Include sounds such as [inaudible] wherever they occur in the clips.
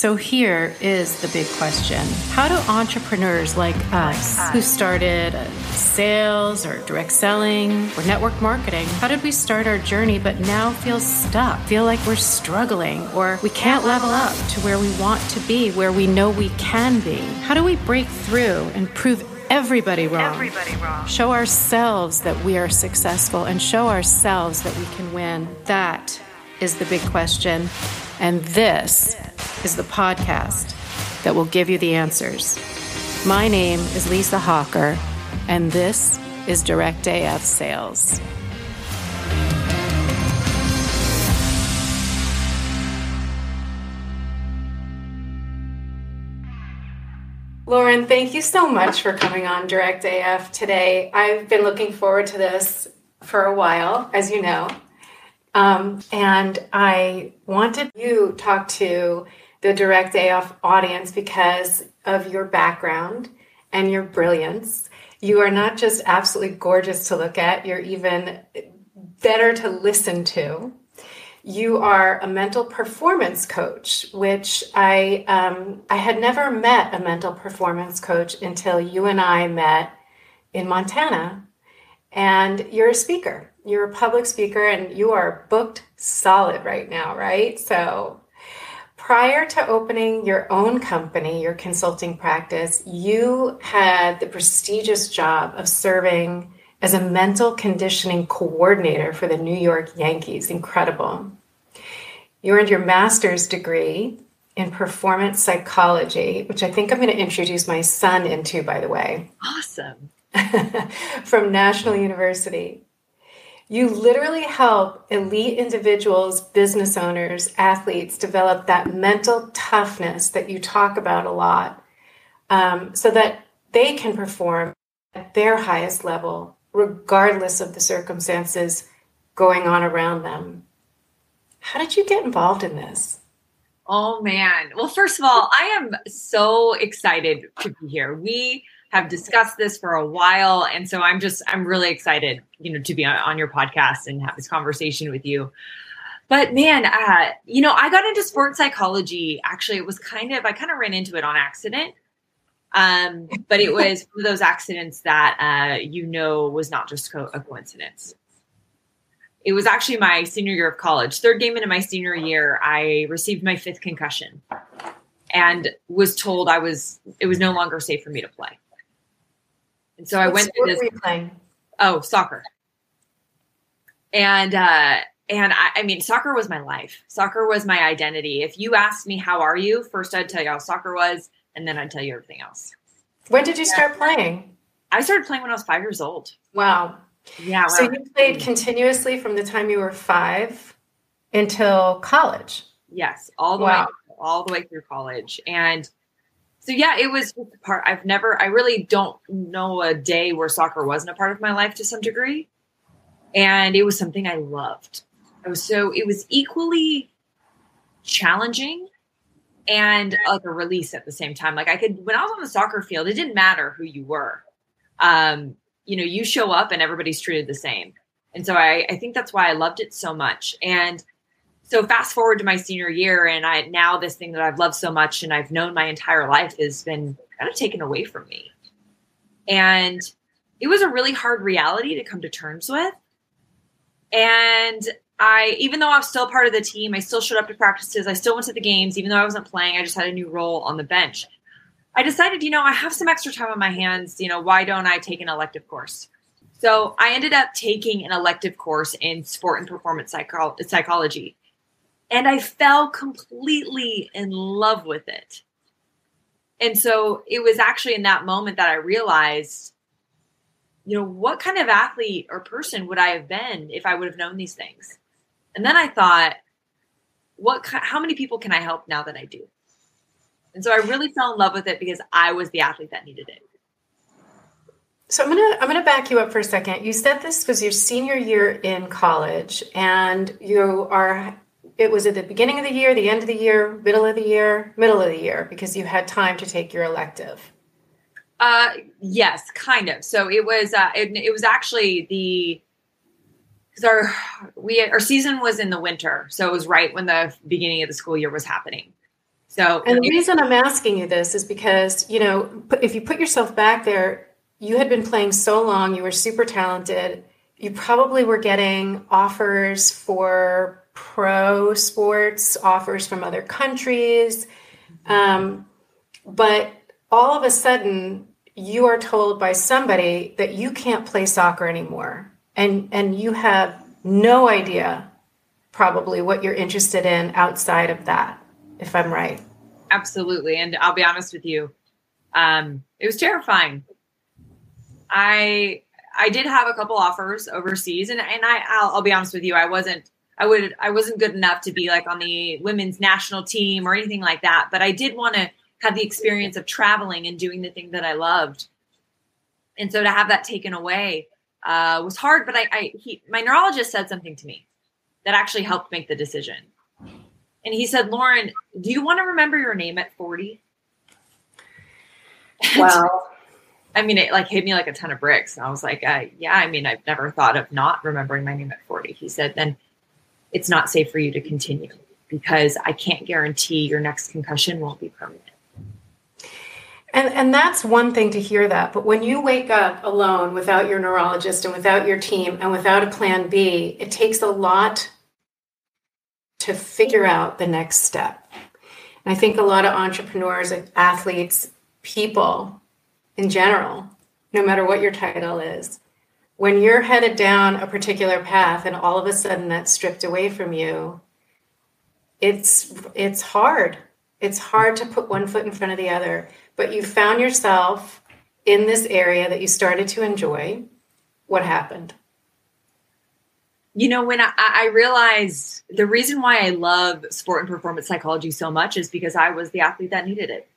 So here is the big question How do entrepreneurs like us, who started uh, sales or direct selling or network marketing, how did we start our journey but now feel stuck, feel like we're struggling, or we can't level up to where we want to be, where we know we can be? How do we break through and prove everybody wrong. Everybody wrong. Show ourselves that we are successful and show ourselves that we can win. That is the big question. And this is the podcast that will give you the answers. My name is Lisa Hawker, and this is Direct AF Sales. Lauren, thank you so much for coming on Direct AF today. I've been looking forward to this for a while, as you know. Um, and I wanted you talk to the Direct AF audience because of your background and your brilliance. You are not just absolutely gorgeous to look at, you're even better to listen to. You are a mental performance coach, which I um, I had never met a mental performance coach until you and I met in Montana. And you're a speaker. You're a public speaker, and you are booked solid right now, right? So prior to opening your own company, your consulting practice, you had the prestigious job of serving as a mental conditioning coordinator for the New York Yankees. Incredible. You earned your master's degree in performance psychology, which I think I'm going to introduce my son into, by the way. Awesome. [laughs] from National University. You literally help elite individuals, business owners, athletes develop that mental toughness that you talk about a lot um, so that they can perform at their highest level, regardless of the circumstances going on around them. How did you get involved in this? Oh man. Well, first of all, I am so excited to be here. We have discussed this for a while and so I'm just I'm really excited, you know, to be on, your podcast and have this conversation with you. But man, uh, you know, I got into sports psychology. Actually, it was kind of I kind of ran into it on accident. Um, but it was one of those accidents that uh, you know was not just co- a coincidence it was actually my senior year of college. Third game into my senior year, I received my fifth concussion and was told I was it was no longer safe for me to play. And so I what went through this. Were you playing? Oh, soccer. And uh and I, I mean soccer was my life. Soccer was my identity. If you asked me how are you, first I'd tell you how soccer was, and then I'd tell you everything else. When did you start playing? I started playing when I was five years old. Wow. Yeah. So you played continuously from the time you were five until college. Yes, all the Wow. way all the way through college. And so yeah, it was just a part I've never I really don't know a day where soccer wasn't a part of my life to some degree. And it was something I loved. I was so it was equally challenging and like a release at the same time. Like I could when I was on the soccer field, it didn't matter who you were. Um, you know, you show up and everybody's treated the same. And so I, I think that's why I loved it so much. And so fast forward to my senior year, and I now this thing that I've loved so much and I've known my entire life has been kind of taken away from me. And it was a really hard reality to come to terms with. And I, even though I was still part of the team, I still showed up to practices. I still went to the games, even though I wasn't playing. I just had a new role on the bench. I decided, you know, I have some extra time on my hands. You know, why don't I take an elective course? So I ended up taking an elective course in sport and performance psycho- psychology. And I fell completely in love with it. And so it was actually in that moment that I realized, you know, what kind of athlete or person would I have been if I would have known these things? And then I thought, what how many people can I help now that I do? And so I really fell in love with it because I was the athlete that needed it. So I'm gonna I'm gonna back you up for a second. You said this was your senior year in college, and you are. It was at the beginning of the year, the end of the year, middle of the year, middle of the year, because you had time to take your elective. Uh, yes, kind of. So it was. Uh, it, it was actually the because our we our season was in the winter, so it was right when the beginning of the school year was happening. So, and the reason I'm asking you this is because, you know, if you put yourself back there, you had been playing so long, you were super talented. You probably were getting offers for pro sports, offers from other countries. Um, but all of a sudden, you are told by somebody that you can't play soccer anymore. And, and you have no idea, probably, what you're interested in outside of that if I'm right. Absolutely. And I'll be honest with you, um, it was terrifying. I I did have a couple offers overseas, and and I I'll, I'll, be honest with you, I wasn't I would I wasn't good enough to be like on the women's national team or anything like that. But I did want to have the experience of traveling and doing the thing that I loved, and so to have that taken away uh, was hard. But I, I he, my neurologist said something to me that actually helped make the decision. And he said, Lauren, do you want to remember your name at 40? [laughs] Wow. I mean, it like hit me like a ton of bricks. And I was like, uh, yeah, I mean, I've never thought of not remembering my name at 40. He said, then it's not safe for you to continue because I can't guarantee your next concussion won't be permanent. And, and that's one thing to hear that. But when you wake up alone without your neurologist and without your team and without a plan B, it takes a lot to figure out the next step. And I think a lot of entrepreneurs, athletes, people in general, no matter what your title is, when you're headed down a particular path and all of a sudden that's stripped away from you, it's it's hard. It's hard to put one foot in front of the other. But you found yourself in this area that you started to enjoy. What happened? you know, when I, I realized the reason why I love sport and performance psychology so much is because I was the athlete that needed it.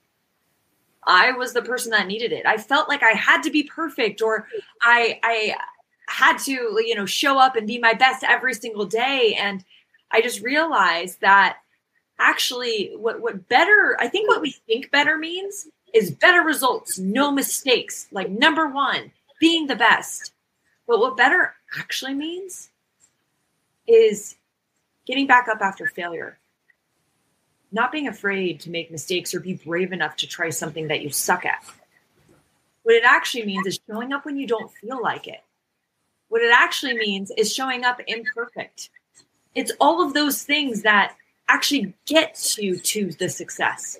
I was the person that needed it. I felt like I had to be perfect or I I had to, you know, show up and be my best every single day. And I just realized that actually what what better I think what we think better means is better results, no mistakes. Like number one, being the best. But what better actually means is getting back up after failure, not being afraid to make mistakes or be brave enough to try something that you suck at. What it actually means is showing up when you don't feel like it. What it actually means is showing up imperfect. It's all of those things that actually get you to the success.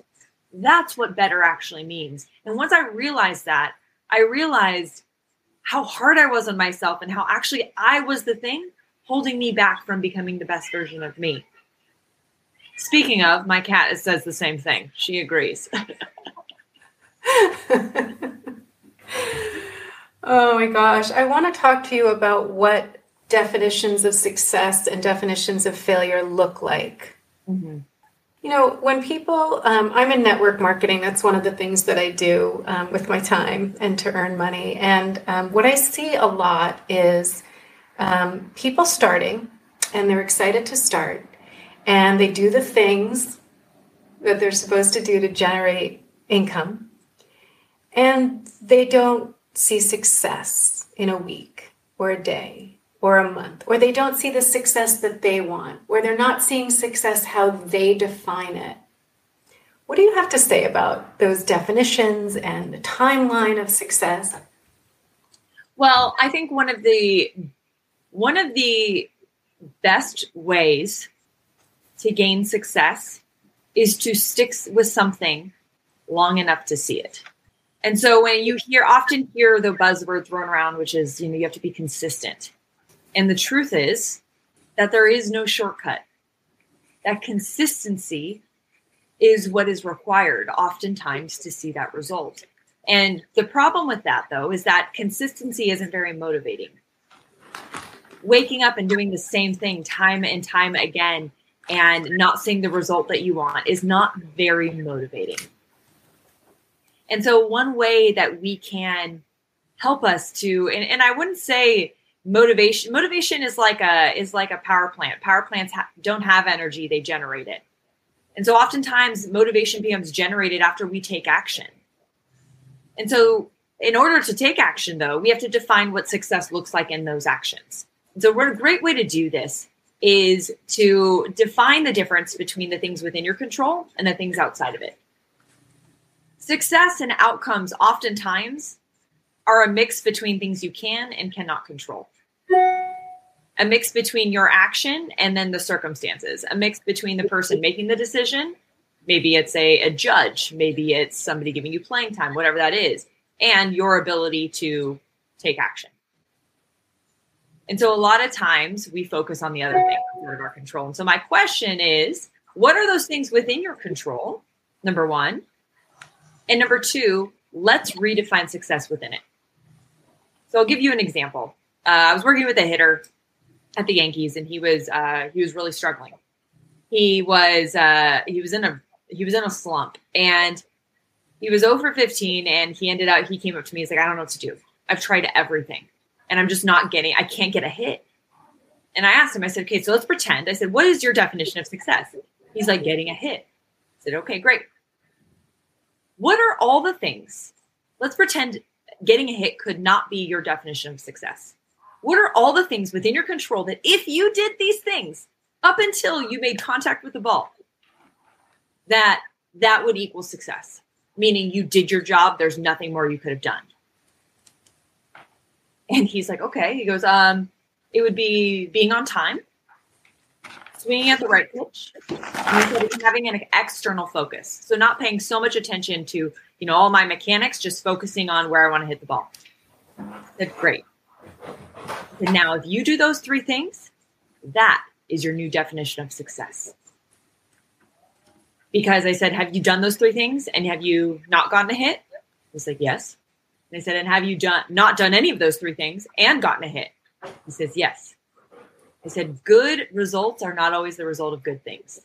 That's what better actually means. And once I realized that, I realized how hard I was on myself and how actually I was the thing holding me back from becoming the best version of me. Speaking of, my cat says the same thing. She agrees. [laughs] oh my gosh. I want to talk to you about what definitions of success and definitions of failure look like. Mm-hmm. You know, when people, um, I'm in network marketing, that's one of the things that I do um, with my time and to earn money. And um, what I see a lot is um, people starting and they're excited to start and they do the things that they're supposed to do to generate income and they don't see success in a week or a day or a month or they don't see the success that they want or they're not seeing success how they define it what do you have to say about those definitions and the timeline of success well i think one of the one of the best ways to gain success is to stick with something long enough to see it. And so when you hear often hear the buzzword thrown around, which is, you know, you have to be consistent. And the truth is that there is no shortcut. That consistency is what is required oftentimes to see that result. And the problem with that, though, is that consistency isn't very motivating waking up and doing the same thing time and time again and not seeing the result that you want is not very motivating. And so, one way that we can help us to, and, and I wouldn't say motivation. Motivation is like a is like a power plant. Power plants ha- don't have energy; they generate it. And so, oftentimes, motivation becomes generated after we take action. And so, in order to take action, though, we have to define what success looks like in those actions. So, a great way to do this is to define the difference between the things within your control and the things outside of it. Success and outcomes oftentimes are a mix between things you can and cannot control. A mix between your action and then the circumstances. A mix between the person making the decision, maybe it's a, a judge, maybe it's somebody giving you playing time, whatever that is, and your ability to take action. And so a lot of times we focus on the other things out of our control. And so my question is, what are those things within your control? Number one. And number two, let's redefine success within it. So I'll give you an example. Uh, I was working with a hitter at the Yankees, and he was uh, he was really struggling. He was uh, he was in a he was in a slump, and he was over 15, and he ended up he came up to me. He's like, I don't know what to do. I've tried everything and I'm just not getting, I can't get a hit. And I asked him, I said, okay, so let's pretend. I said, what is your definition of success? He's like, getting a hit. I said, okay, great. What are all the things? Let's pretend getting a hit could not be your definition of success. What are all the things within your control that if you did these things up until you made contact with the ball, that that would equal success? Meaning you did your job, there's nothing more you could have done. And he's like, okay. He goes, um, it would be being on time, swinging at the right pitch, and having an external focus. So not paying so much attention to, you know, all my mechanics, just focusing on where I want to hit the ball. That's great. And now, if you do those three things, that is your new definition of success. Because I said, Have you done those three things and have you not gotten a hit? He's like, Yes. And I said, and have you done not done any of those three things and gotten a hit? He says, yes. I said, good results are not always the result of good things.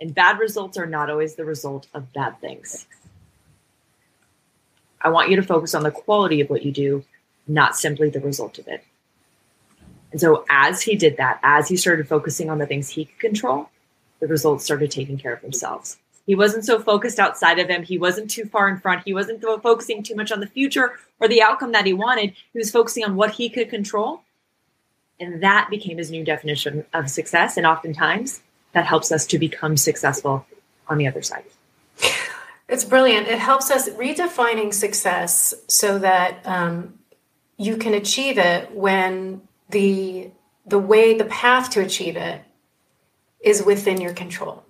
And bad results are not always the result of bad things. I want you to focus on the quality of what you do, not simply the result of it. And so, as he did that, as he started focusing on the things he could control, the results started taking care of themselves. He wasn't so focused outside of him. He wasn't too far in front. He wasn't focusing too much on the future or the outcome that he wanted. He was focusing on what he could control. And that became his new definition of success. And oftentimes that helps us to become successful on the other side. It's brilliant. It helps us redefining success so that um, you can achieve it when the the way the path to achieve it is within your control.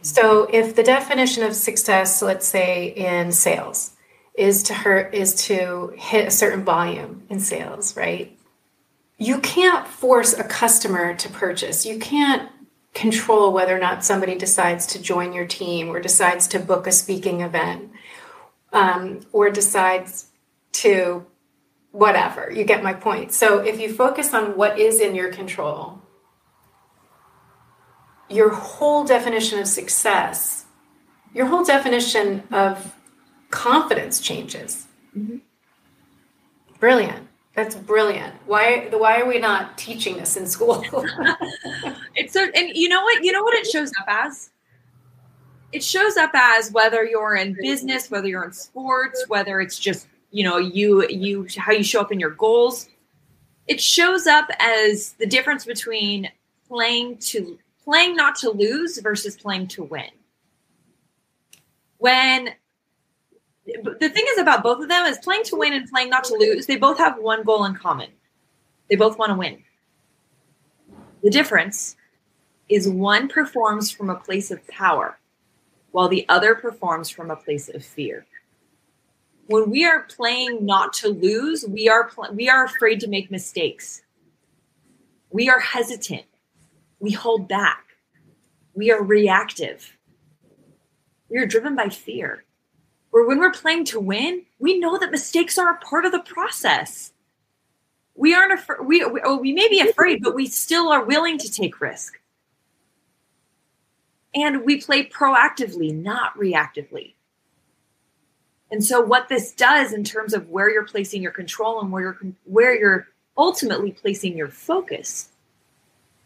So if the definition of success, let's say in sales, is to hurt is to hit a certain volume in sales, right? You can't force a customer to purchase. You can't control whether or not somebody decides to join your team or decides to book a speaking event um, or decides to whatever. You get my point. So if you focus on what is in your control, your whole definition of success, your whole definition of confidence changes. Mm-hmm. Brilliant. That's brilliant. Why why are we not teaching this in school? [laughs] [laughs] it's so and you know what? You know what it shows up as? It shows up as whether you're in business, whether you're in sports, whether it's just, you know, you you how you show up in your goals. It shows up as the difference between playing to playing not to lose versus playing to win. When the thing is about both of them is playing to win and playing not to lose, they both have one goal in common. They both want to win. The difference is one performs from a place of power while the other performs from a place of fear. When we are playing not to lose, we are pl- we are afraid to make mistakes. We are hesitant we hold back. We are reactive. We are driven by fear. Where when we're playing to win, we know that mistakes are a part of the process. We aren't afraid. We, we, oh, we may be afraid, but we still are willing to take risk. And we play proactively, not reactively. And so, what this does in terms of where you're placing your control and where you're where you're ultimately placing your focus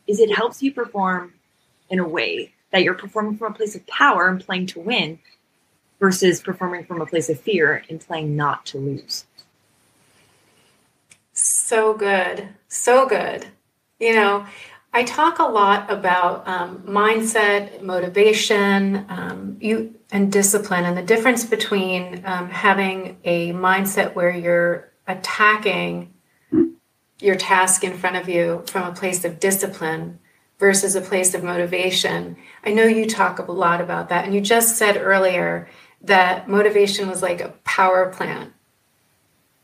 is it helps you perform in a way that you're performing from a place of power and playing to win versus performing from a place of fear and playing not to lose. So good. So good. You know, I talk a lot about um, mindset, motivation, um, you and discipline, and the difference between um, having a mindset where you're attacking your task in front of you from a place of discipline versus a place of motivation. I know you talk a lot about that, and you just said earlier that motivation was like a power plant.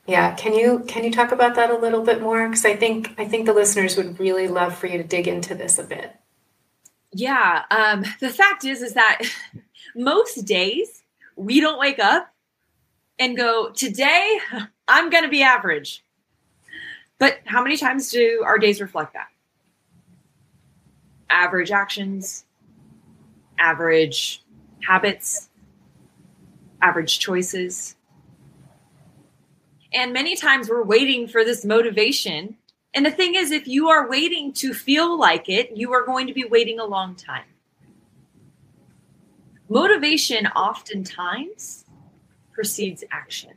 Yeah, can you can you talk about that a little bit more? Because I think I think the listeners would really love for you to dig into this a bit. Yeah, um, the fact is is that [laughs] most days we don't wake up and go, "Today I'm going to be average." But how many times do our days reflect that? Average actions, average habits, average choices. And many times we're waiting for this motivation. And the thing is, if you are waiting to feel like it, you are going to be waiting a long time. Motivation oftentimes precedes action.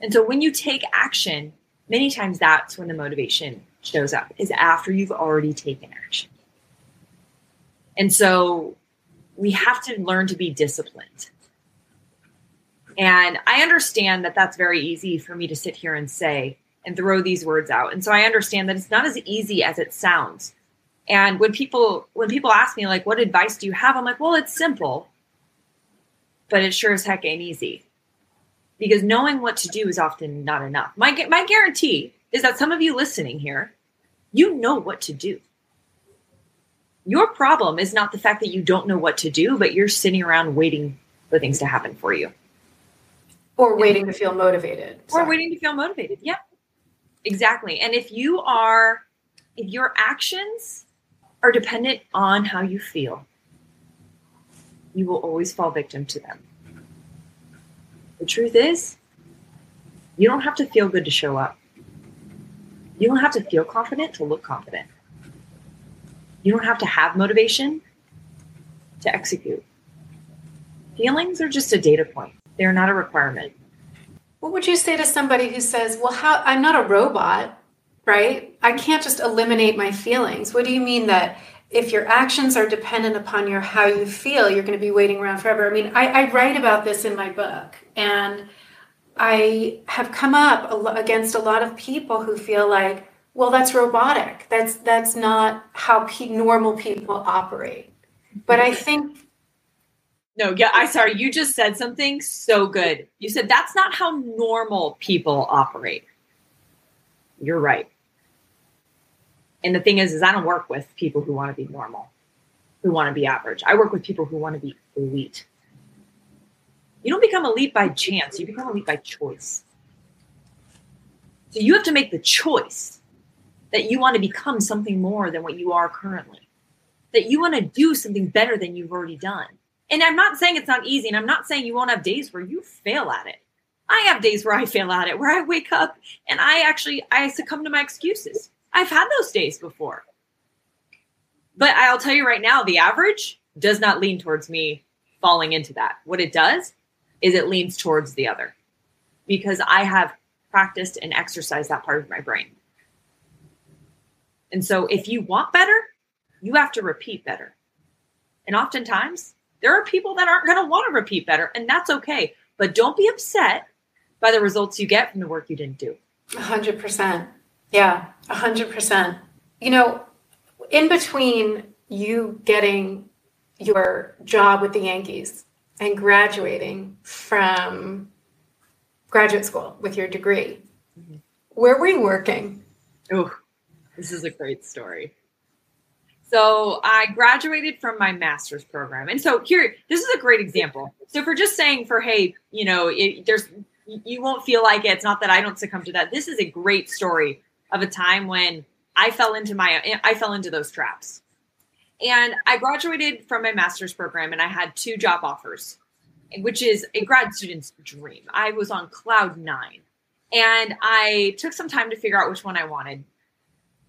And so when you take action, many times that's when the motivation shows up, is after you've already taken action. And so we have to learn to be disciplined. And I understand that that's very easy for me to sit here and say and throw these words out. And so I understand that it's not as easy as it sounds. And when people when people ask me like what advice do you have? I'm like, well, it's simple, but it sure as heck ain't easy. Because knowing what to do is often not enough. My my guarantee is that some of you listening here, you know what to do. Your problem is not the fact that you don't know what to do, but you're sitting around waiting for things to happen for you. Or waiting to feel motivated. Sorry. Or waiting to feel motivated. Yeah. Exactly. And if you are, if your actions are dependent on how you feel, you will always fall victim to them. The truth is, you don't have to feel good to show up. You don't have to feel confident to look confident. You don't have to have motivation to execute. Feelings are just a data point. They're not a requirement. What would you say to somebody who says, "Well, how I'm not a robot, right? I can't just eliminate my feelings." What do you mean that if your actions are dependent upon your how you feel, you're going to be waiting around forever? I mean, I, I write about this in my book, and I have come up against a lot of people who feel like well that's robotic. That's that's not how pe- normal people operate. But i think no yeah i sorry you just said something so good. You said that's not how normal people operate. You're right. And the thing is is i don't work with people who want to be normal who want to be average. I work with people who want to be elite. You don't become elite by chance. You become elite by choice. So you have to make the choice that you want to become something more than what you are currently, that you want to do something better than you've already done. And I'm not saying it's not easy, and I'm not saying you won't have days where you fail at it. I have days where I fail at it, where I wake up and I actually I succumb to my excuses. I've had those days before. But I'll tell you right now, the average does not lean towards me falling into that. What it does is it leans towards the other because I have practiced and exercised that part of my brain. And so if you want better, you have to repeat better. And oftentimes, there are people that aren't going to want to repeat better, and that's okay. But don't be upset by the results you get from the work you didn't do. 100%. Yeah, 100%. You know, in between you getting your job with the Yankees and graduating from graduate school with your degree, mm-hmm. where were you working? Oh, this is a great story. So I graduated from my master's program. And so here, this is a great example. So for just saying for, hey, you know, it, there's, you won't feel like it. It's not that I don't succumb to that. This is a great story of a time when I fell into my, I fell into those traps. And I graduated from my master's program and I had two job offers, which is a grad student's dream. I was on cloud nine and I took some time to figure out which one I wanted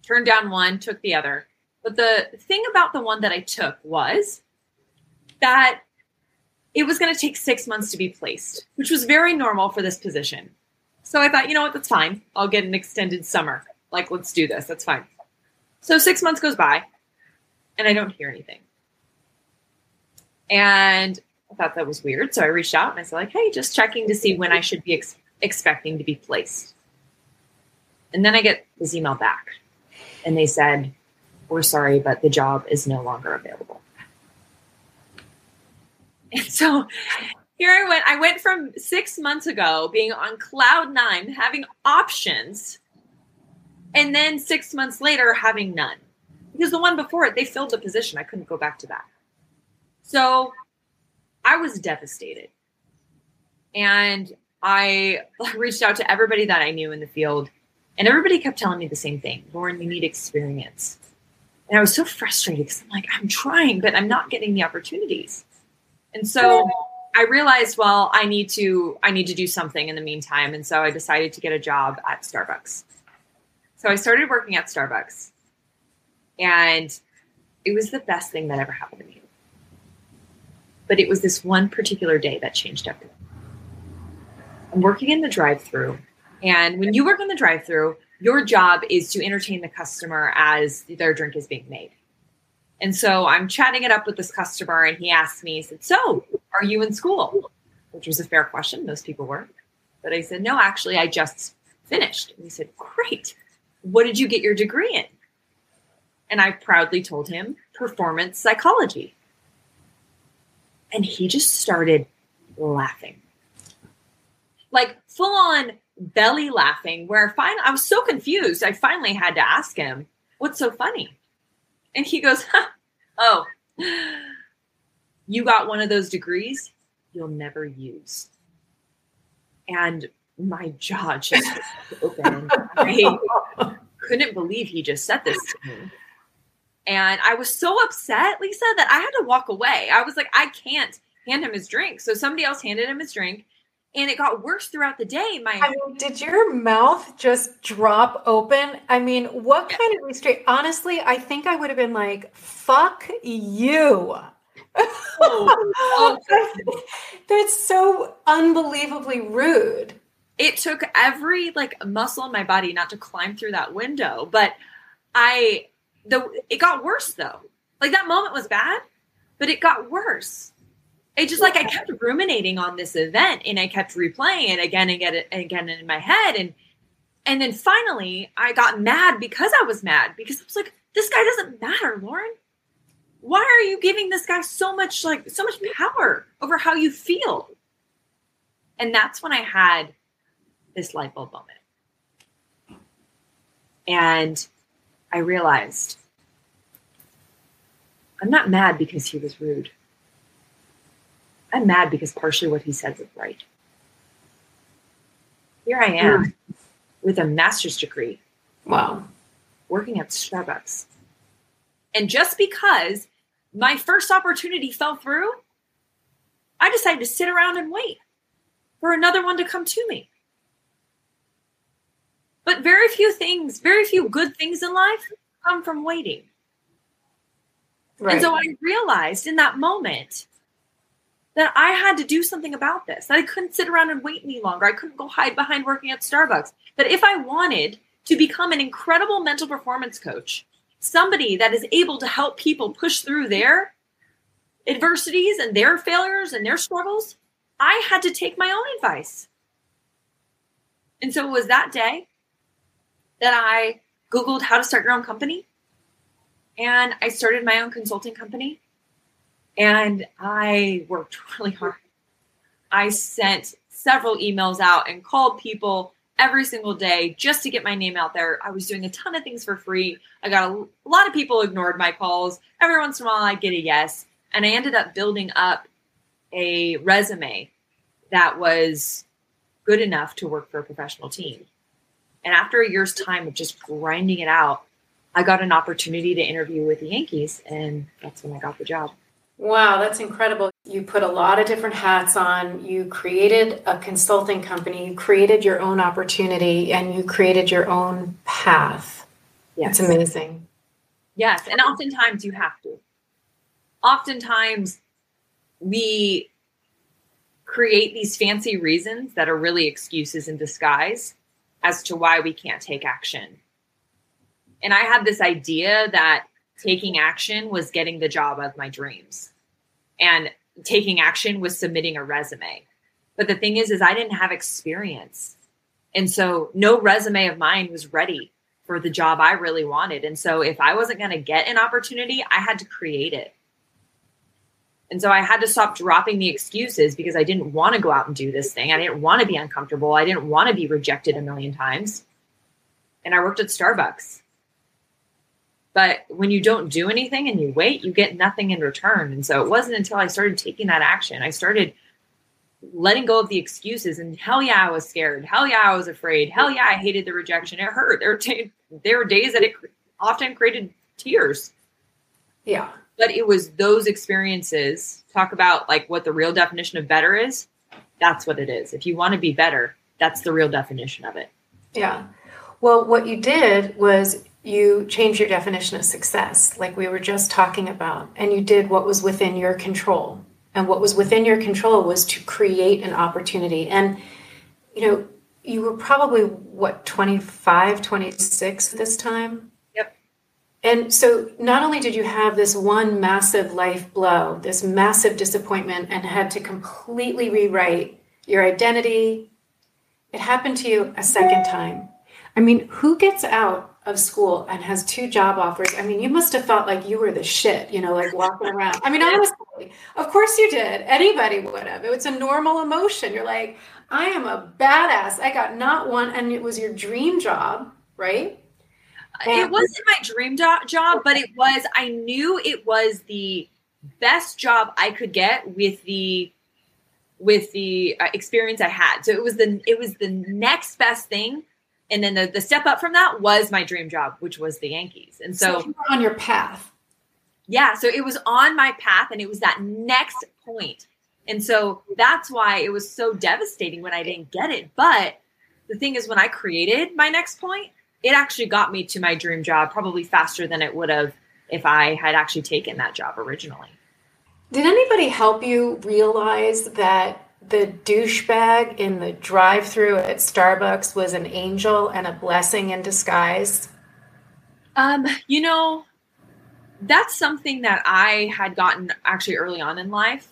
turned down one, took the other. But the thing about the one that I took was that it was going to take six months to be placed, which was very normal for this position. So I thought, you know what, that's fine. I'll get an extended summer. Like, let's do this. That's fine. So six months goes by and I don't hear anything. And I thought that was weird. So I reached out and I said, like, hey, just checking to see when I should be ex- expecting to be placed. And then I get this email back and they said, we're sorry, but the job is no longer available. [laughs] And so here I went. I went from six months ago being on cloud nine, having options, and then six months later having none. Because the one before it, they filled the position. I couldn't go back to that. So I was devastated. And I reached out to everybody that I knew in the field, and everybody kept telling me the same thing Lauren, you need experience. And I was so frustrated because I'm like, I'm trying, but I'm not getting the opportunities. And so I realized, well, I need to I need to do something in the meantime. And so I decided to get a job at Starbucks. So I started working at Starbucks. And it was the best thing that ever happened to me. But it was this one particular day that changed everything. I'm working in the drive-through, and when you work in the drive-through, your job is to entertain the customer as their drink is being made. And so I'm chatting it up with this customer, and he asked me, he said, So, are you in school? Which was a fair question. Most people were. But I said, No, actually, I just finished. And he said, Great. What did you get your degree in? And I proudly told him performance psychology. And he just started laughing. Like full on belly laughing where finally I was so confused. I finally had to ask him, "What's so funny?" And he goes, huh, "Oh, you got one of those degrees you'll never use." And my jaw just [laughs] opened. I couldn't believe he just said this to me. And I was so upset, Lisa, that I had to walk away. I was like, I can't hand him his drink. So somebody else handed him his drink and it got worse throughout the day. My I mean, did your mouth just drop open? I mean, what kind of restraint? Honestly, I think I would have been like, "Fuck you." Oh. [laughs] That's so unbelievably rude. It took every like muscle in my body not to climb through that window, but I the it got worse though. Like that moment was bad, but it got worse it just like I kept ruminating on this event and I kept replaying it again and again and again in my head and and then finally I got mad because I was mad because I was like this guy doesn't matter Lauren. Why are you giving this guy so much like so much power over how you feel? And that's when I had this light bulb moment. And I realized I'm not mad because he was rude I'm mad because partially what he said is right. Here I am mm. with a master's degree. Wow. Working at Starbucks. And just because my first opportunity fell through, I decided to sit around and wait for another one to come to me. But very few things, very few good things in life come from waiting. Right. And so I realized in that moment that I had to do something about this, that I couldn't sit around and wait any longer. I couldn't go hide behind working at Starbucks. That if I wanted to become an incredible mental performance coach, somebody that is able to help people push through their adversities and their failures and their struggles, I had to take my own advice. And so it was that day that I Googled how to start your own company. And I started my own consulting company and I worked [laughs] really hard. I sent several emails out and called people every single day just to get my name out there. I was doing a ton of things for free. I got a, a lot of people ignored my calls. Every once in a while, I'd get a yes. And I ended up building up a resume that was good enough to work for a professional team. And after a year's time of just grinding it out, I got an opportunity to interview with the Yankees, and that's when I got the job. Wow, that's incredible. You put a lot of different hats on. You created a consulting company, you created your own opportunity, and you created your own path. Yes. It's amazing. Yes. And oftentimes you have to. Oftentimes we create these fancy reasons that are really excuses in disguise as to why we can't take action. And I had this idea that taking action was getting the job of my dreams. And taking action was submitting a resume. But the thing is is I didn't have experience. And so no resume of mine was ready for the job I really wanted. And so if I wasn't going to get an opportunity, I had to create it. And so I had to stop dropping the excuses because I didn't want to go out and do this thing. I didn't want to be uncomfortable. I didn't want to be rejected a million times. And I worked at Starbucks. But when you don't do anything and you wait, you get nothing in return. And so it wasn't until I started taking that action, I started letting go of the excuses. And hell yeah, I was scared. Hell yeah, I was afraid. Hell yeah, I hated the rejection. It hurt. There were, t- there were days that it often created tears. Yeah but it was those experiences talk about like what the real definition of better is that's what it is if you want to be better that's the real definition of it yeah well what you did was you change your definition of success like we were just talking about and you did what was within your control and what was within your control was to create an opportunity and you know you were probably what 25 26 this time Yep. and so, not only did you have this one massive life blow, this massive disappointment, and had to completely rewrite your identity, it happened to you a second time. I mean, who gets out of school and has two job offers? I mean, you must have felt like you were the shit, you know, like walking around. I mean, honestly, of course you did. Anybody would have. It's a normal emotion. You're like, I am a badass. I got not one, and it was your dream job, right? it wasn't my dream do- job, but it was, I knew it was the best job I could get with the with the uh, experience I had. So it was the it was the next best thing and then the, the step up from that was my dream job, which was the Yankees. And so, so on your path. Yeah, so it was on my path and it was that next point. And so that's why it was so devastating when I didn't get it. But the thing is when I created my next point, it actually got me to my dream job probably faster than it would have if I had actually taken that job originally. Did anybody help you realize that the douchebag in the drive through at Starbucks was an angel and a blessing in disguise? Um, you know, that's something that I had gotten actually early on in life.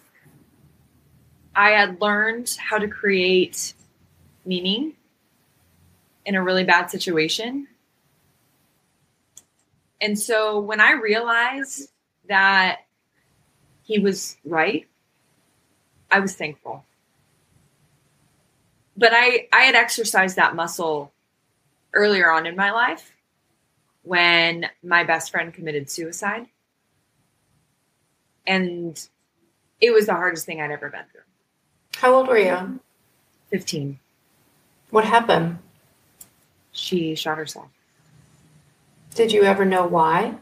I had learned how to create meaning in a really bad situation. And so when I realized that he was right, I was thankful. But I, I had exercised that muscle earlier on in my life when my best friend committed suicide. And it was the hardest thing I'd ever been through. How old were you? 15. What happened? she shot herself. Did you ever know why?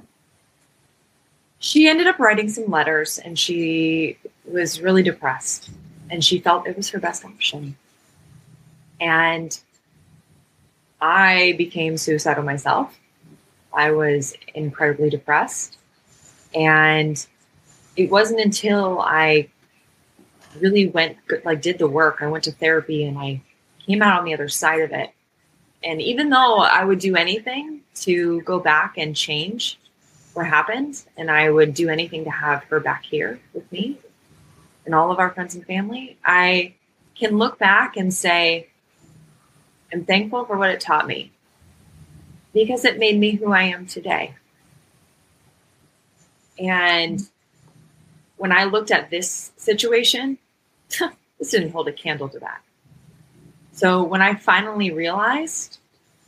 She ended up writing some letters and she was really depressed and she felt it was her best option. And I became suicidal myself. I was incredibly depressed. And it wasn't until I really went, like, did the work, I went to therapy and I came out on the other side of it and even though I would do anything to go back and change what happened, and I would do anything to have her back here with me and all of our friends and family, I can look back and say, I'm thankful for what it taught me because it made me who I am today. And when I looked at this situation, [laughs] this didn't hold a candle to that. So when I finally realized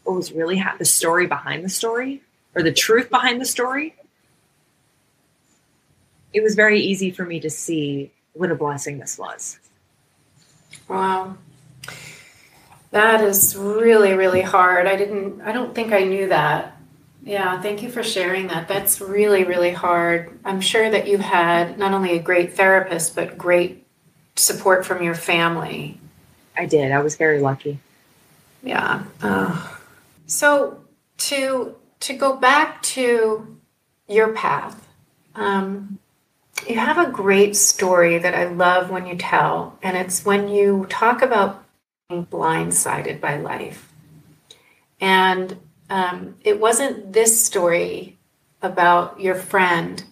what was really ha- the story behind the story or the truth behind the story, it was very easy for me to see what a blessing this was. Wow. That is really, really hard. I didn't, I don't think I knew that. Yeah, thank you for sharing that. That's really, really hard. I'm sure that you had not only a great therapist, but great support from your family. I did. I was very lucky. Yeah. Uh, so to to go back to your path, um, you have a great story that I love when you tell, and it's when you talk about blindsided by life. And um, it wasn't this story about your friend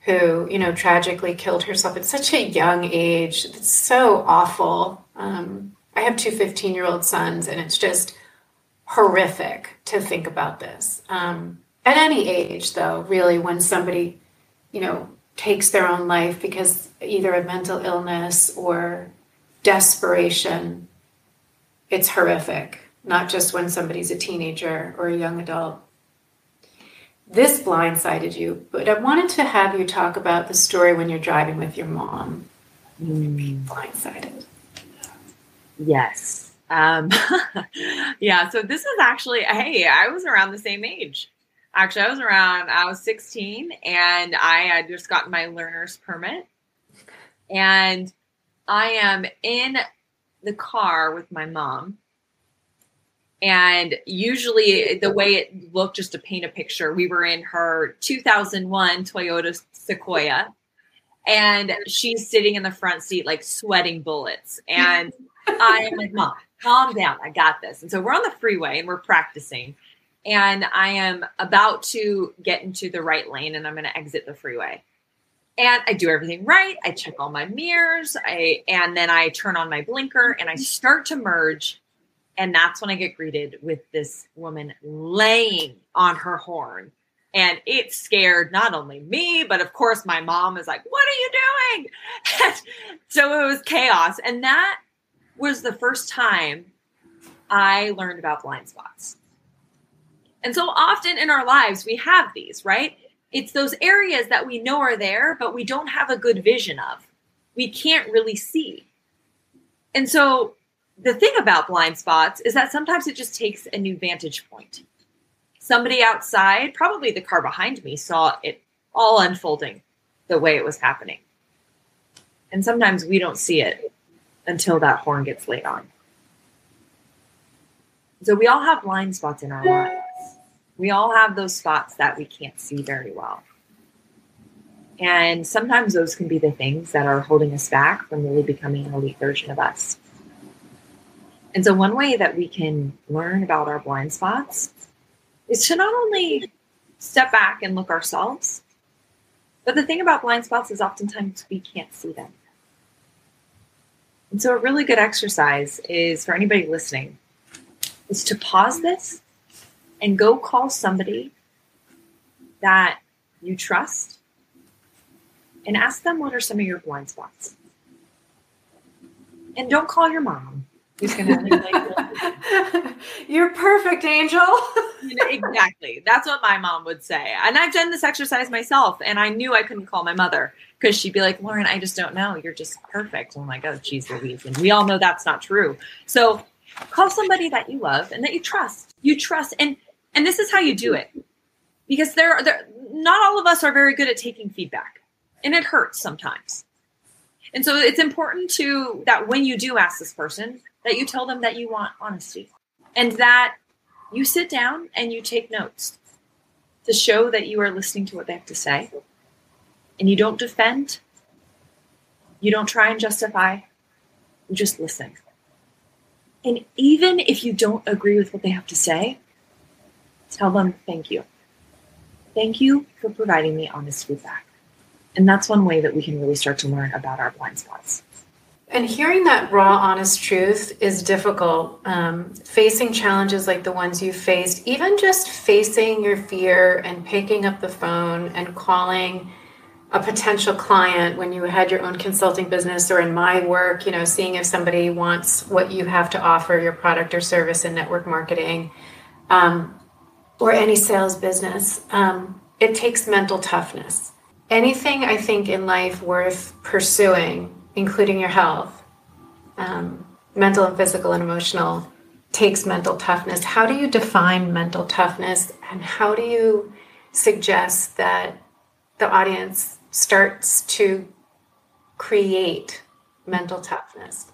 who, you know, tragically killed herself at such a young age. It's so awful. Um, I have two 15 year old sons, and it's just horrific to think about this. Um, at any age, though, really, when somebody, you know, takes their own life because either of mental illness or desperation, it's horrific, not just when somebody's a teenager or a young adult. This blindsided you, but I wanted to have you talk about the story when you're driving with your mom. Mm. Blindsided. Yes. Um, [laughs] yeah, so this is actually, hey, I was around the same age. Actually, I was around, I was 16 and I had just gotten my learner's permit. And I am in the car with my mom. And usually, the way it looked, just to paint a picture, we were in her 2001 Toyota Sequoia. And she's sitting in the front seat, like sweating bullets. And I am like, Mom, calm down. I got this. And so we're on the freeway and we're practicing and I am about to get into the right lane and I'm going to exit the freeway. And I do everything right. I check all my mirrors. I and then I turn on my blinker and I start to merge. And that's when I get greeted with this woman laying on her horn. And it scared not only me, but of course my mom is like, What are you doing? [laughs] so it was chaos. And that was the first time I learned about blind spots. And so often in our lives, we have these, right? It's those areas that we know are there, but we don't have a good vision of. We can't really see. And so the thing about blind spots is that sometimes it just takes a new vantage point. Somebody outside, probably the car behind me, saw it all unfolding the way it was happening. And sometimes we don't see it until that horn gets laid on. So we all have blind spots in our lives. We all have those spots that we can't see very well. And sometimes those can be the things that are holding us back from really becoming an elite version of us. And so, one way that we can learn about our blind spots is to not only step back and look ourselves, but the thing about blind spots is oftentimes we can't see them. And so, a really good exercise is for anybody listening is to pause this and go call somebody that you trust and ask them what are some of your blind spots. And don't call your mom. Who's gonna like [laughs] You're perfect, Angel. [laughs] exactly. That's what my mom would say. And I've done this exercise myself, and I knew I couldn't call my mother because she'd be like, Lauren, I just don't know. You're just perfect. I'm like, oh, geez, Louise. And we all know that's not true. So call somebody that you love and that you trust. You trust. And and this is how you do it. Because there, there not all of us are very good at taking feedback. And it hurts sometimes. And so it's important to that when you do ask this person, that you tell them that you want honesty. And that you sit down and you take notes to show that you are listening to what they have to say. And you don't defend, you don't try and justify, you just listen. And even if you don't agree with what they have to say, tell them thank you. Thank you for providing me honest feedback. And that's one way that we can really start to learn about our blind spots. And hearing that raw, honest truth is difficult. Um, facing challenges like the ones you faced, even just facing your fear and picking up the phone and calling a potential client when you had your own consulting business or in my work, you know, seeing if somebody wants what you have to offer, your product or service in network marketing. Um, or any sales business, um, it takes mental toughness. Anything I think in life worth pursuing, including your health, um, mental and physical and emotional, takes mental toughness. How do you define mental toughness and how do you suggest that the audience starts to create mental toughness?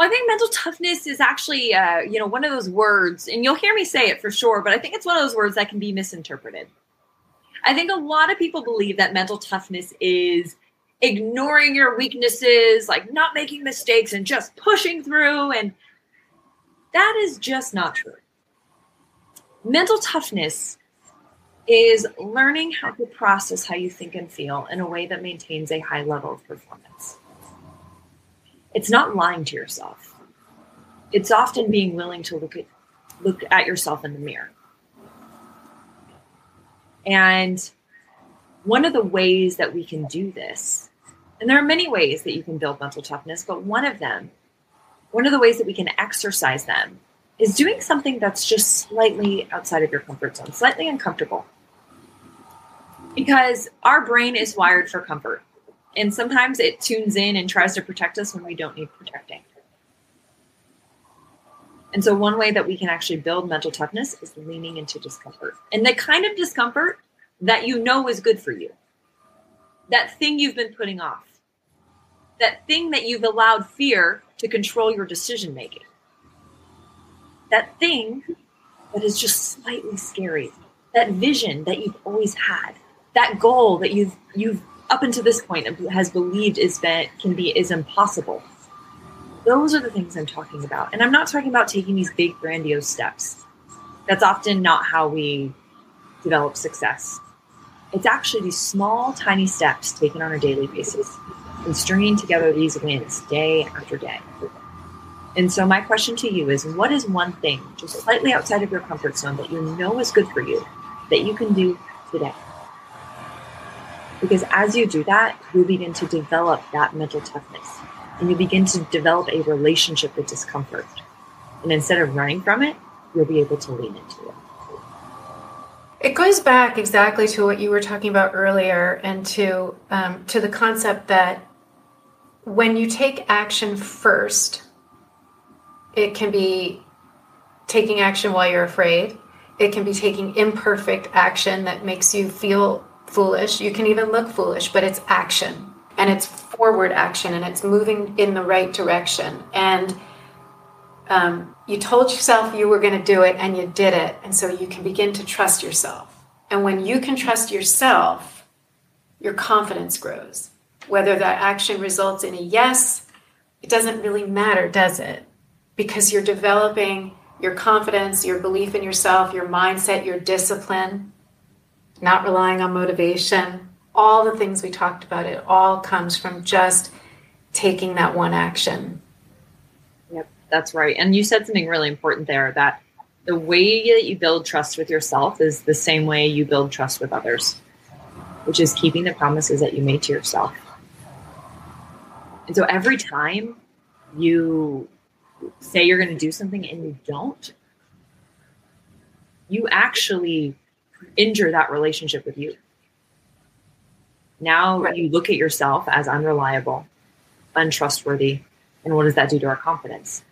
Well, I think mental toughness is actually, uh, you know, one of those words, and you'll hear me say it for sure, but I think it's one of those words that can be misinterpreted. I think a lot of people believe that mental toughness is ignoring your weaknesses, like not making mistakes and just pushing through. And that is just not true. Mental toughness is learning how to process how you think and feel in a way that maintains a high level of performance. It's not lying to yourself. It's often being willing to look at look at yourself in the mirror. And one of the ways that we can do this, and there are many ways that you can build mental toughness, but one of them, one of the ways that we can exercise them is doing something that's just slightly outside of your comfort zone, slightly uncomfortable. Because our brain is wired for comfort. And sometimes it tunes in and tries to protect us when we don't need protecting. And so, one way that we can actually build mental toughness is leaning into discomfort. And the kind of discomfort that you know is good for you. That thing you've been putting off, that thing that you've allowed fear to control your decision making that thing that is just slightly scary, that vision that you've always had, that goal that you've you've up until this point has believed is that can be is impossible. Those are the things I'm talking about. And I'm not talking about taking these big grandiose steps. That's often not how we develop success. It's actually these small, tiny steps taken on a daily basis and stringing together these wins day after day. And so, my question to you is what is one thing, just slightly outside of your comfort zone, that you know is good for you that you can do today? Because as you do that, you begin to develop that mental toughness and you begin to develop a relationship with discomfort. And instead of running from it, you'll be able to lean into it. It goes back exactly to what you were talking about earlier, and to um, to the concept that when you take action first, it can be taking action while you're afraid. It can be taking imperfect action that makes you feel foolish. You can even look foolish, but it's action and it's forward action and it's moving in the right direction. And um, you told yourself you were going to do it and you did it. And so you can begin to trust yourself. And when you can trust yourself, your confidence grows. Whether that action results in a yes, it doesn't really matter, does it? because you're developing your confidence, your belief in yourself, your mindset, your discipline, not relying on motivation. All the things we talked about, it all comes from just taking that one action. Yep, that's right. And you said something really important there that the way that you build trust with yourself is the same way you build trust with others, which is keeping the promises that you made to yourself. And so every time you say you're going to do something and you don't, you actually injure that relationship with you. Now right. you look at yourself as unreliable, untrustworthy, and what does that do to our confidence?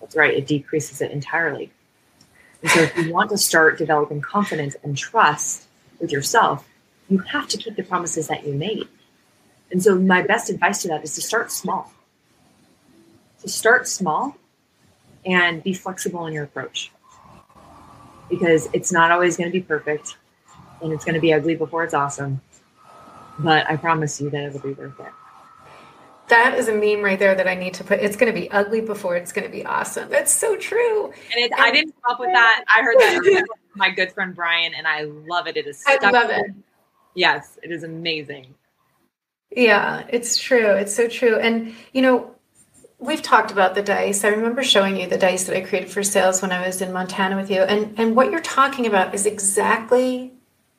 That's right, it decreases it entirely. And so if you want to start developing confidence and trust with yourself, you have to keep the promises that you made. And so my best advice to that is to start small to start small and be flexible in your approach because it's not always going to be perfect and it's going to be ugly before it's awesome. But I promise you that it'll be worth it. That is a meme right there that I need to put. It's going to be ugly before it's going to be awesome. That's so true. And, it, and I didn't come up with that. I heard that from my good friend Brian, and I love it. It is. I love it. Yes, it is amazing. Yeah, it's true. It's so true. And you know, we've talked about the dice. I remember showing you the dice that I created for sales when I was in Montana with you. And and what you're talking about is exactly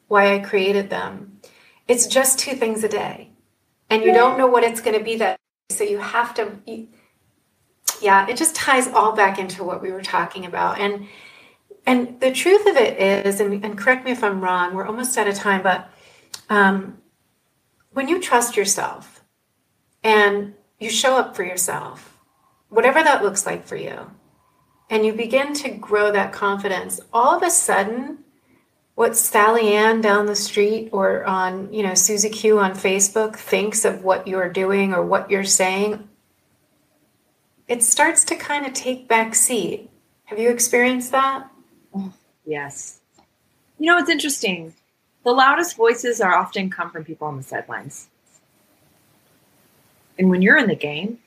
why I created them. It's just two things a day. And you don't know what it's going to be that so you have to you, yeah, it just ties all back into what we were talking about. And and the truth of it is, and, and correct me if I'm wrong, we're almost out of time, but um, when you trust yourself and you show up for yourself whatever that looks like for you, and you begin to grow that confidence, all of a sudden, what Sally Ann down the street or on, you know, Susie Q on Facebook thinks of what you're doing or what you're saying, it starts to kind of take back seat. Have you experienced that? yes. You know, it's interesting. The loudest voices are often come from people on the sidelines. And when you're in the game,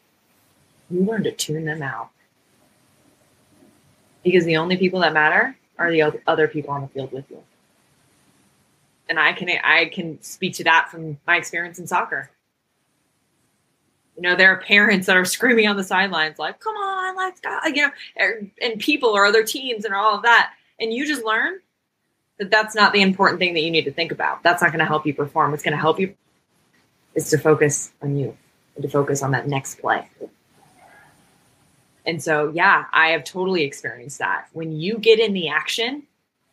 you learn to tune them out. Because the only people that matter are the other people on the field with you. And I can I can speak to that from my experience in soccer. You know, there are parents that are screaming on the sidelines, like, come on, let's go, you know, er, and people or other teams and all of that. And you just learn that that's not the important thing that you need to think about. That's not going to help you perform. What's going to help you is to focus on you and to focus on that next play. And so, yeah, I have totally experienced that. When you get in the action,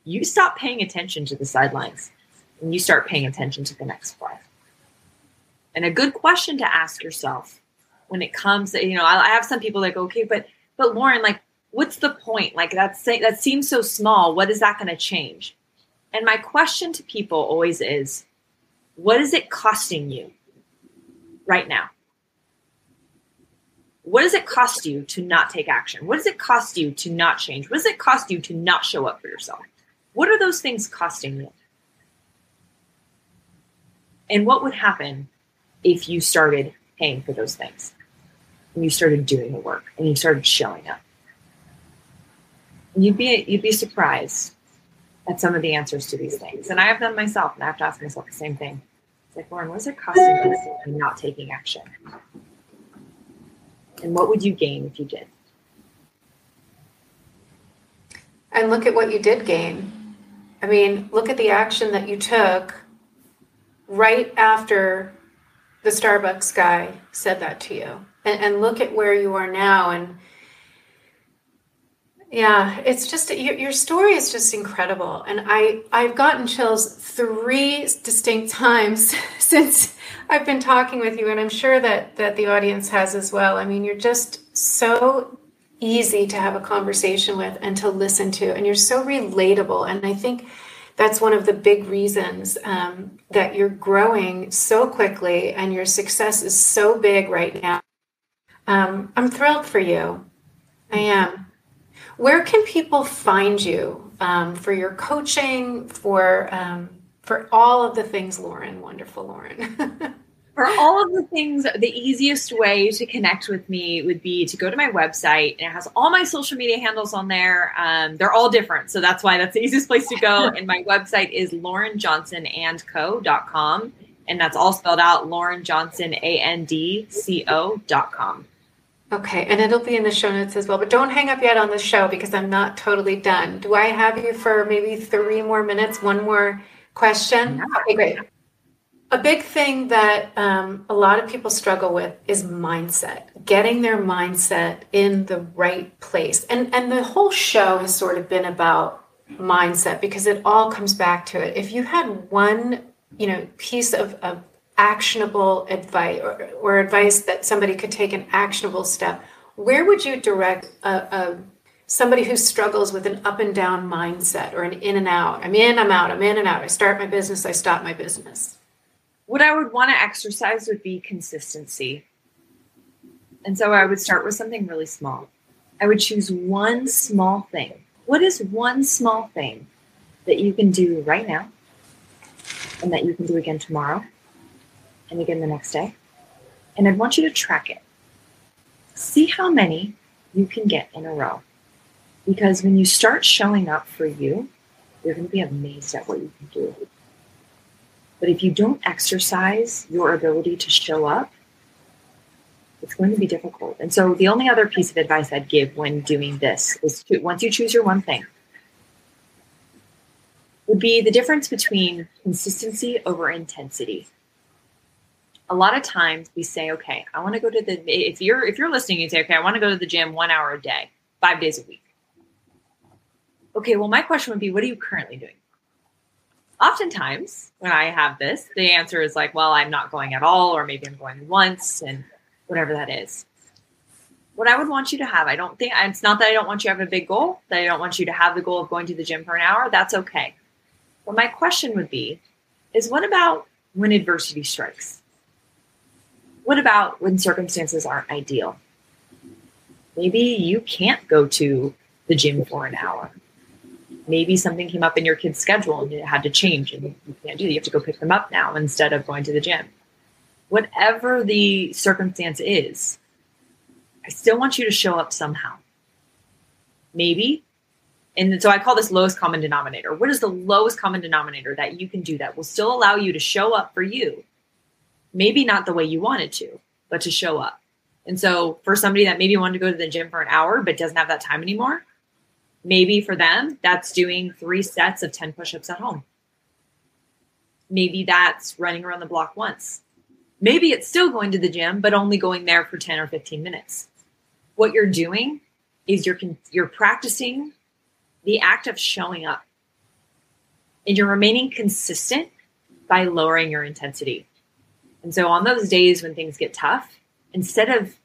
you stop paying attention to the sidelines and you start paying attention to the next play. And a good question to ask yourself when it comes, you know, I have some people that go, okay, but but Lauren, like, what's the point? Like that's that seems so small. What is that going to change? And my question to people always is, what is it costing you right now? What does it cost you to not take action? What does it cost you to not change? What does it cost you to not show up for yourself? What are those things costing you? And what would happen if you started paying for those things? And you started doing the work and you started showing up. You'd be you'd be surprised at some of the answers to these things. And I have them myself, and I have to ask myself the same thing. It's like, Lauren, what is it costing you not taking action? And what would you gain if you did? And look at what you did gain. I mean, look at the action that you took right after the Starbucks guy said that to you. And, and look at where you are now. And yeah, it's just your, your story is just incredible, and I I've gotten chills three distinct times [laughs] since I've been talking with you, and I'm sure that that the audience has as well. I mean, you're just so easy to have a conversation with and to listen to, and you're so relatable, and I think that's one of the big reasons um, that you're growing so quickly and your success is so big right now. Um, I'm thrilled for you. I am. Where can people find you um, for your coaching, for um, for all of the things, Lauren? Wonderful, Lauren. [laughs] for all of the things, the easiest way to connect with me would be to go to my website, and it has all my social media handles on there. Um, they're all different, so that's why that's the [laughs] easiest place to go. and my website is laurenjohnsonandco.com, and that's all spelled out Lauren Johnson A N D C O.com. Okay, and it'll be in the show notes as well. But don't hang up yet on the show because I'm not totally done. Do I have you for maybe three more minutes? One more question? Yeah. Okay, great. A big thing that um, a lot of people struggle with is mindset, getting their mindset in the right place. And, and the whole show has sort of been about mindset because it all comes back to it. If you had one, you know, piece of, of actionable advice or, or advice that somebody could take an actionable step, where would you direct a, a somebody who struggles with an up and down mindset or an in and out? I'm in, I'm out, I'm in and out. I start my business, I stop my business. What I would want to exercise would be consistency. And so I would start with something really small. I would choose one small thing. What is one small thing that you can do right now and that you can do again tomorrow and again the next day. And I'd want you to track it. See how many you can get in a row. Because when you start showing up for you, you're going to be amazed at what you can do. But if you don't exercise your ability to show up, it's going to be difficult. And so the only other piece of advice I'd give when doing this is to, once you choose your one thing, would be the difference between consistency over intensity a lot of times we say, okay, I want to go to the if you're if you're listening, you say, okay, I want to go to the gym one hour a day, five days a week. Okay, well, my question would be, what are you currently doing? Oftentimes, when I have this, the answer is like, well, I'm not going at all, or maybe I'm going once, and whatever that is. What I would want you to have, I don't think it's not that I don't want you to have a big goal, that I don't want you to have the goal of going to the gym for an hour. That's okay. But my question would be, is what about when adversity strikes? What about when circumstances aren't ideal? Maybe you can't go to the gym for an hour. Maybe something came up in your kid's schedule and it had to change and you can't do that. You have to go pick them up now instead of going to the gym. Whatever the circumstance is, I still want you to show up somehow. Maybe. And so I call this lowest common denominator. What is the lowest common denominator that you can do that will still allow you to show up for you? Maybe not the way you wanted to, but to show up. And so for somebody that maybe wanted to go to the gym for an hour but doesn't have that time anymore, maybe for them that's doing three sets of 10 push-ups at home. Maybe that's running around the block once. Maybe it's still going to the gym but only going there for 10 or 15 minutes. What you're doing is you're you're practicing the act of showing up. And you're remaining consistent by lowering your intensity. And so on those days when things get tough, instead of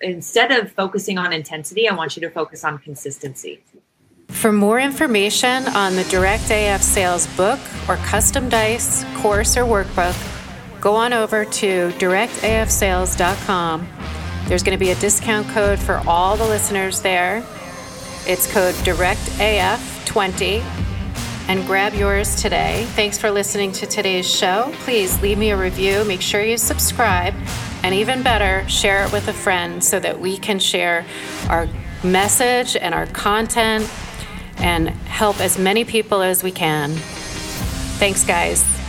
instead of focusing on intensity, I want you to focus on consistency. For more information on the Direct AF Sales book or custom dice course or workbook, go on over to directafsales.com. There's going to be a discount code for all the listeners there. It's code DIRECTAF20 and grab yours today. Thanks for listening to today's show. Please leave me a review. Make sure you subscribe and even better, share it with a friend so that we can share our message and our content and help as many people as we can. Thanks, guys.